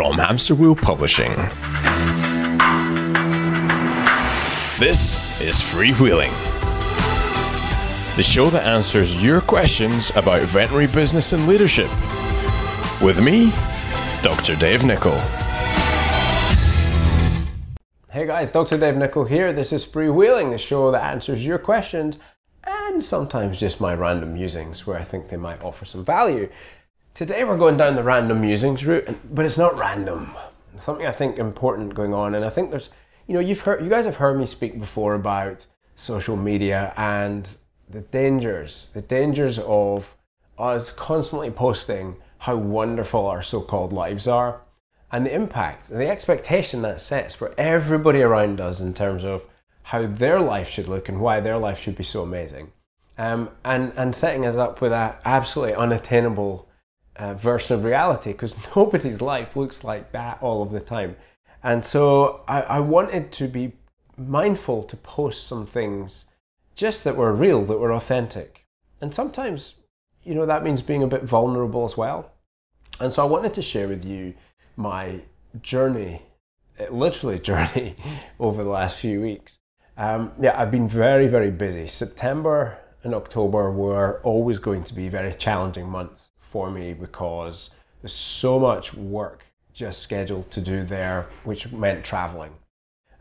from Hamster Wheel Publishing. This is Freewheelin', the show that answers your questions about veterinary business and leadership. With me, Dr. Dave Nicol. Hey guys, Dr. Dave Nicol here. This is Freewheelin', the show that answers your questions and sometimes just my random musings where I think they might offer some value. Today we're going down the random musings route, but it's not random. something I think important going on, and I think there's, you know, you've heard, you guys have heard me speak before about social media and the dangers, the dangers of us constantly posting how wonderful our so-called lives are, and the impact, the expectation that sets for everybody around us in terms of how their life should look and why their life should be so amazing, um, and and setting us up with that absolutely unattainable uh, of reality because nobody's life looks like that all of the time. And so I, I wanted to be mindful to post some things just that were real, that were authentic. And sometimes, you know, that means being a bit vulnerable as well. And so I wanted to share with you my journey, eh, literally journey, over the last few weeks. Um, yeah, I've been very, very busy. September and October were always going to be very challenging months for me because there's so much work just scheduled to do there, which meant traveling.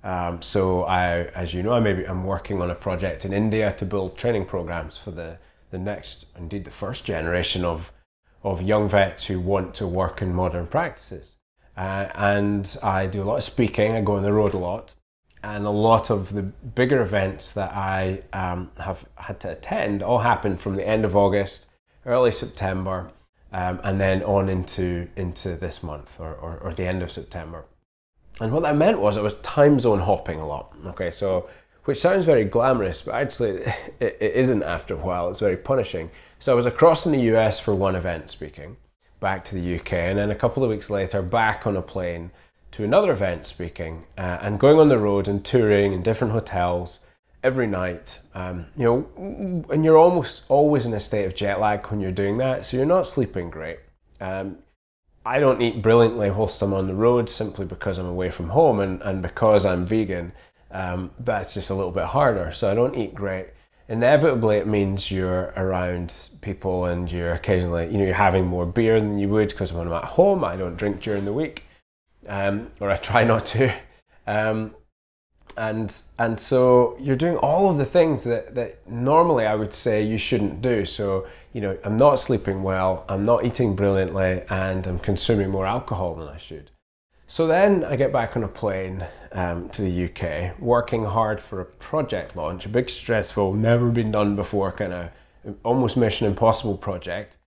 Um, so I, as you know, I maybe I'm working on a project in India to build training programs for the the next, indeed the first generation of of young vets who want to work in modern practices. Uh, and I do a lot of speaking. I go on the road a lot, and a lot of the bigger events that I um, have had to attend all happen from the end of August, early September, um, and then on into into this month or, or, or, the end of September. And what that meant was I was time zone hopping a lot. Okay, so which sounds very glamorous, but actually it, it isn't after a while. It's very punishing. So I was across in the US for one event speaking, back to the UK, and then a couple of weeks later back on a plane to another event speaking, uh, and going on the road and touring in different hotels every night. Um, you know, and you're almost always in a state of jet lag when you're doing that, so you're not sleeping great. Um, I don't eat brilliantly whilst I'm on the road simply because I'm away from home and, and because I'm vegan. Um, that's just a little bit harder, so I don't eat great. Inevitably, it means you're around people and you're occasionally, you know, you're having more beer than you would because when I'm at home, I don't drink during the week, um, or I try not to. And and so you're doing all of the things that, that normally I would say you shouldn't do. So you know I'm not sleeping well, I'm not eating brilliantly, and I'm consuming more alcohol than I should. So then I get back on a plane um, to the UK, working hard for a project launch, a big stressful, never been done before kind of almost mission impossible project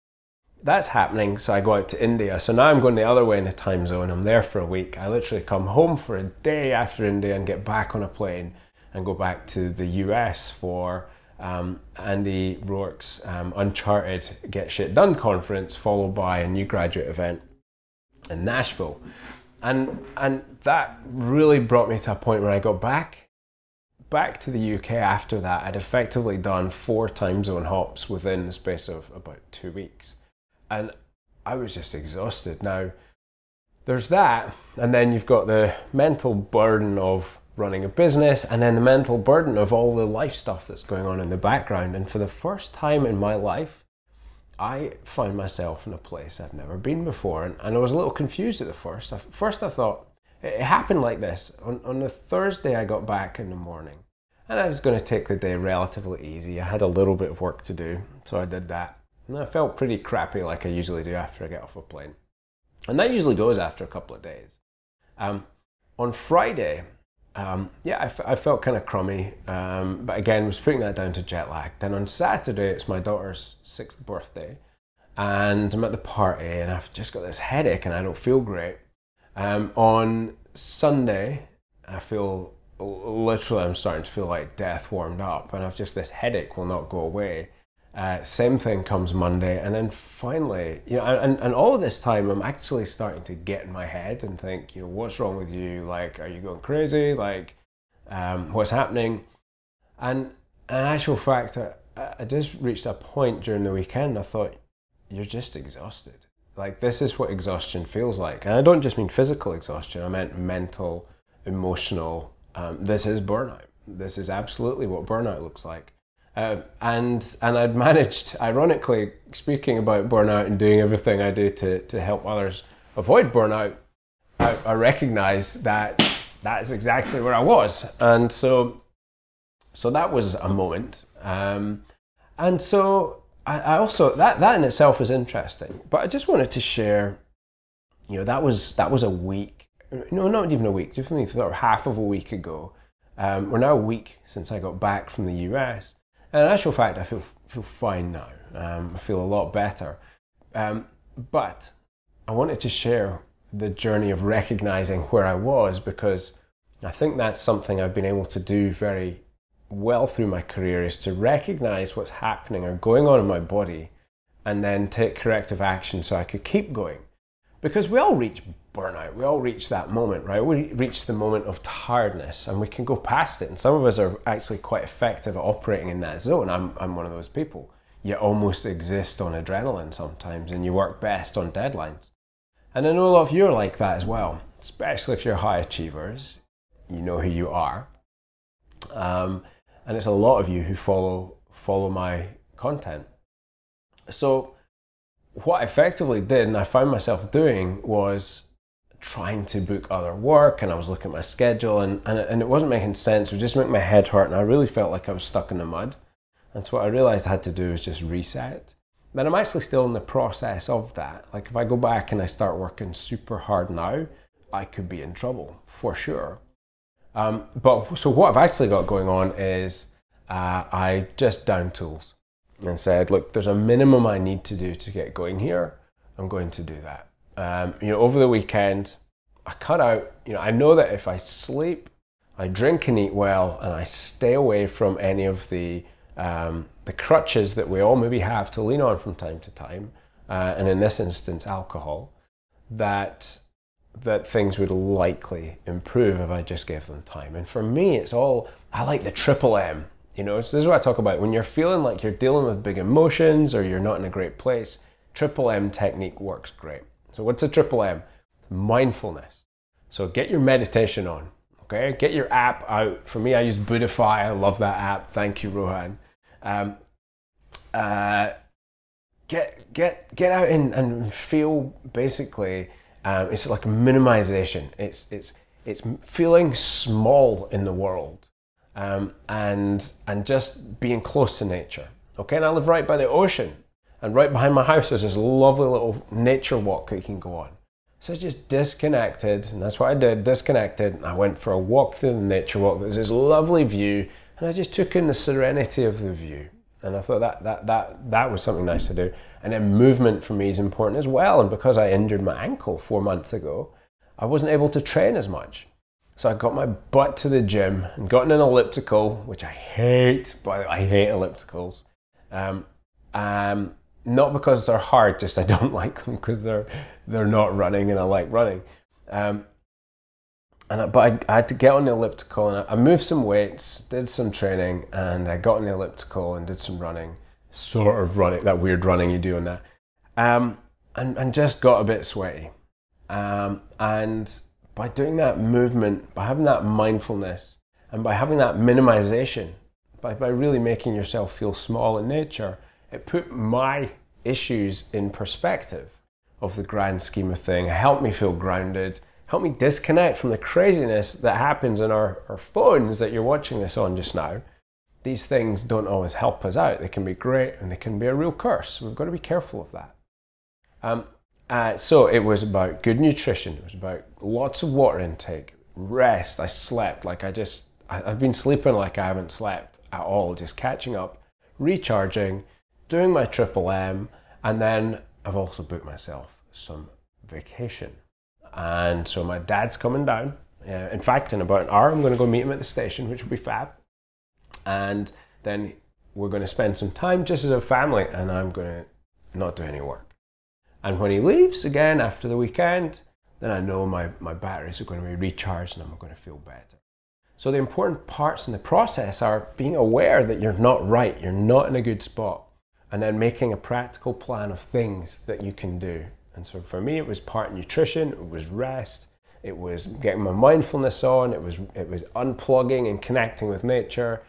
that's happening. So I go out to India. So now I'm going the other way in the time zone. I'm there for a week. I literally come home for a day after India and get back on a plane and go back to the US for um, Andy Roark's um, Uncharted Get Shit Done conference, followed by a new graduate event in Nashville. And, and that really brought me to a point where I got back back to the UK after that. I'd effectively done four time zone hops within the space of about two weeks and I was just exhausted. Now, there's that, and then you've got the mental burden of running a business, and then the mental burden of all the life stuff that's going on in the background. And for the first time in my life, I found myself in a place I've never been before, and, and I was a little confused at the first. At first, I thought it happened like this. On, on the Thursday, I got back in the morning, and I was going to take the day relatively easy. I had a little bit of work to do, so I did that. And I felt pretty crappy like I usually do after I get off a plane. And that usually goes after a couple of days. Um, on Friday, um, yeah, I, f- I felt kind of crummy, um, but again, was putting that down to jet lag. Then on Saturday, it's my daughter's sixth birthday, and I'm at the party, and I've just got this headache, and I don't feel great. Um, on Sunday, I feel literally, I'm starting to feel like death warmed up, and I've just this headache will not go away. Uh, same thing comes Monday, and then finally, you know, and, and all this time, I'm actually starting to get in my head and think, you know, what's wrong with you? Like, are you going crazy? Like, um, what's happening? And in actual fact, I, I just reached a point during the weekend. I thought, you're just exhausted. Like, this is what exhaustion feels like. And I don't just mean physical exhaustion, I meant mental, emotional. Um, this is burnout. This is absolutely what burnout looks like. Uh, and and I'd managed, ironically, speaking about burnout and doing everything I do to, to help others avoid burnout, I, I recognized that that is exactly where I was. And so, so that was a moment. Um, and so I, I also that that in itself was interesting. But I just wanted to share, you know, that was that was a week. No, not even a week. Just sort of half of a week ago. Um, we're now a week since I got back from the US, and in actual fact, I feel feel fine now. Um, I feel a lot better. Um, but I wanted to share the journey of recognizing where I was because I think that's something I've been able to do very well through my career is to recognize what's happening or going on in my body and then take corrective action so I could keep going. Because we all reach burnout, we all reach that moment, right? We reach the moment of tiredness and we can go past it. And some of us are actually quite effective at operating in that zone. I'm, I'm one of those people. You almost exist on adrenaline sometimes and you work best on deadlines. And I know a lot of you are like that as well, especially if you're high achievers. You know who you are. Um, and it's a lot of you who follow follow my content. So what I effectively did and I found myself doing was trying to book other work and I was looking at my schedule and, and, it, and it wasn't making sense. It just making my head hurt and I really felt like I was stuck in the mud. And so what I realized I had to do was just reset. But I'm actually still in the process of that. Like if I go back and I start working super hard now, I could be in trouble for sure. Um, but so what I've actually got going on is uh, I just down tools and said, look, there's a minimum I need to do to get going here. I'm going to do that. Um, you know, over the weekend, I cut out. You know, I know that if I sleep, I drink and eat well, and I stay away from any of the um, the crutches that we all maybe have to lean on from time to time, uh, and in this instance, alcohol. That that things would likely improve if I just gave them time. And for me, it's all, I like the triple M. You know, so this is what I talk about. When you're feeling like you're dealing with big emotions or you're not in a great place, triple M technique works great. So, what's a triple M? Mindfulness. So, get your meditation on, okay? Get your app out. For me, I use Buddhify. I love that app. Thank you, Rohan. Um, uh, get, get, get out and, and feel basically um, it's like minimization. It's it's it's feeling small in the world, um, and and just being close to nature. Okay, and I live right by the ocean, and right behind my house there's this lovely little nature walk that you can go on. So I just disconnected, and that's what I did. Disconnected. I went for a walk through the nature walk. There's this lovely view, and I just took in the serenity of the view. And I thought that that that that was something nice to do. And then movement for me is important as well. And because I injured my ankle four months ago, I wasn't able to train as much. So I got my butt to the gym and got an elliptical, which I hate. But I hate ellipticals. Um, um, not because they're hard, just I don't like them because they're they're not running and I like running. Um, and I, but I, I, had to get on the elliptical and I, I moved some weights, did some training, and I got on the elliptical and did some running sort of running, that weird running you do on that, um, and, and just got a bit sweaty. Um, and by doing that movement, by having that mindfulness, and by having that minimization, by, by really making yourself feel small in nature, it put my issues in perspective of the grand scheme of thing. help me feel grounded, help me disconnect from the craziness that happens in our, our phones that you're watching this on just now these things don't always help us out. They can be great and they can be a real curse. We've got to be careful of that. Um, uh, so it was about good nutrition. It was about lots of water intake, rest. I slept like I just, I, I've been sleeping like I haven't slept at all, just catching up, recharging, doing my triple M, and then I've also booked myself some vacation. And so my dad's coming down. Uh, in fact, in about an hour, I'm going to go meet him at the station, which will be fab and then we're going to spend some time just as a family, and I'm going to not do any work. And when he leaves again after the weekend, then I know my, my batteries are going to be recharged and I'm going to feel better. So, the important parts in the process are being aware that you're not right, you're not in a good spot, and then making a practical plan of things that you can do And so for me, it was part nutrition, it was rest, it was getting my mindfulness on, it was it was unplugging and connecting with nature,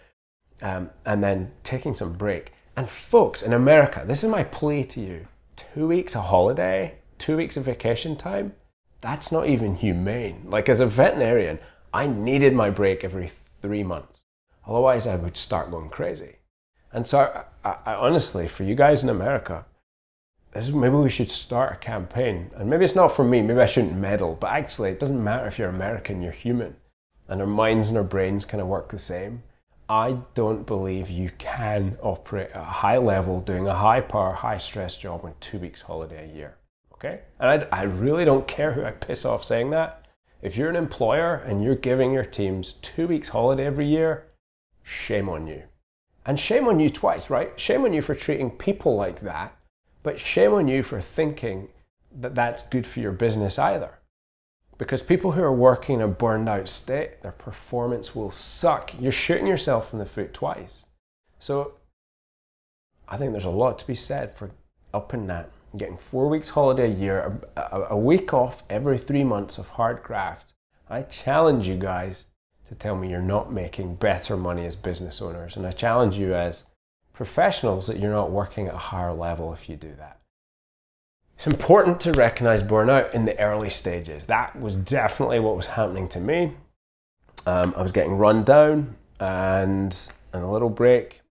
um, and then taking some break. And folks in America, this is my plea to you: two weeks of holiday, two weeks of vacation time. That's not even humane. Like as a veterinarian, I needed my break every three months. Otherwise, I would start going crazy. And so, I, I, honestly, for you guys in America, is, maybe we should start a campaign. And maybe it's not for me, maybe I shouldn't meddle, but actually, it doesn't matter if you're American, you're human. And our minds and our brains kind of work the same. I don't believe you can operate at a high level doing a high power, high stress job on two weeks holiday a year. Okay? And I, I really don't care who I piss off saying that. If you're an employer and you're giving your teams two weeks holiday every year, shame on you. And shame on you twice, right? Shame on you for treating people like that, but shame on you for thinking that that's good for your business either. Because people who are working in a burned out state, their performance will suck. You're shooting yourself in the foot twice. So I think there's a lot to be said for upping that, getting four weeks holiday a year, a, a, a week off every three months of hard graft. I challenge you guys to tell me you're not making better money as business owners. And I challenge you as professionals that you're not working at a higher level if you do that. It's important to recognize burnout in the early stages. That was definitely what was happening to me. Um, I was getting run down and and a little break.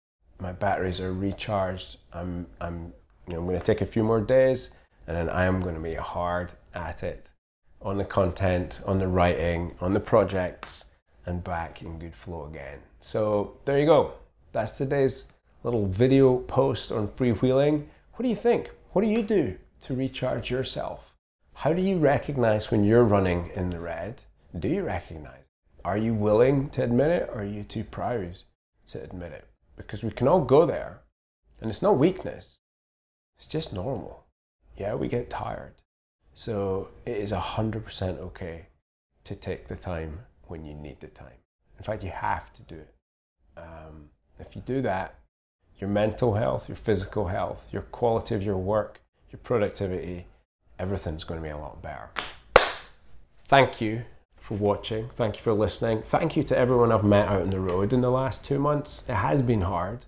My batteries are recharged. I'm I'm you know I'm going to take a few more days and then I am going to be hard at it on the content, on the writing, on the projects and back in good flow again. So there you go. That's today's little video post on Freewheelin'. What do you think? What do you do to recharge yourself? How do you recognize when you're running in the red? Do you recognize? Are you willing to admit it or are you too proud to admit it? Because we can all go there and it's no weakness, it's just normal. Yeah, we get tired. So it is 100% okay to take the time when you need the time. In fact, you have to do it. Um, if you do that, your mental health, your physical health, your quality of your work, your productivity, everything's going to be a lot better. Thank you for watching. Thank you for listening. Thank you to everyone I've met out on the road in the last two months. It has been hard,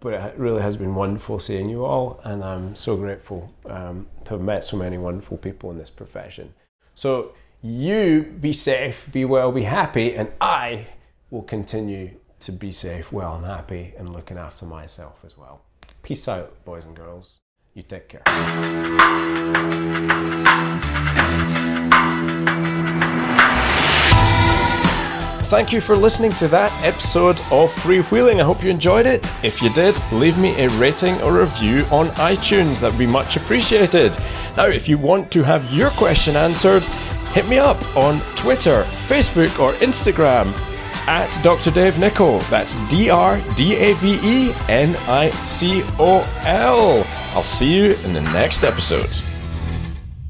but it really has been wonderful seeing you all, and I'm so grateful um, to have met so many wonderful people in this profession. So, you be safe, be well, be happy, and I will continue to be safe, well, and happy, and looking after myself as well. Peace out, boys and girls. You take care. Thank you for listening to that episode of Freewheelin'. I hope you enjoyed it. If you did, leave me a rating or review on iTunes. That would be much appreciated. Now, if you want to have your question answered, hit me up on Twitter, Facebook, or Instagram. It's at Dr. Dave Nicol. That's D R D A V E N I C O L. I'll see you in the next episode.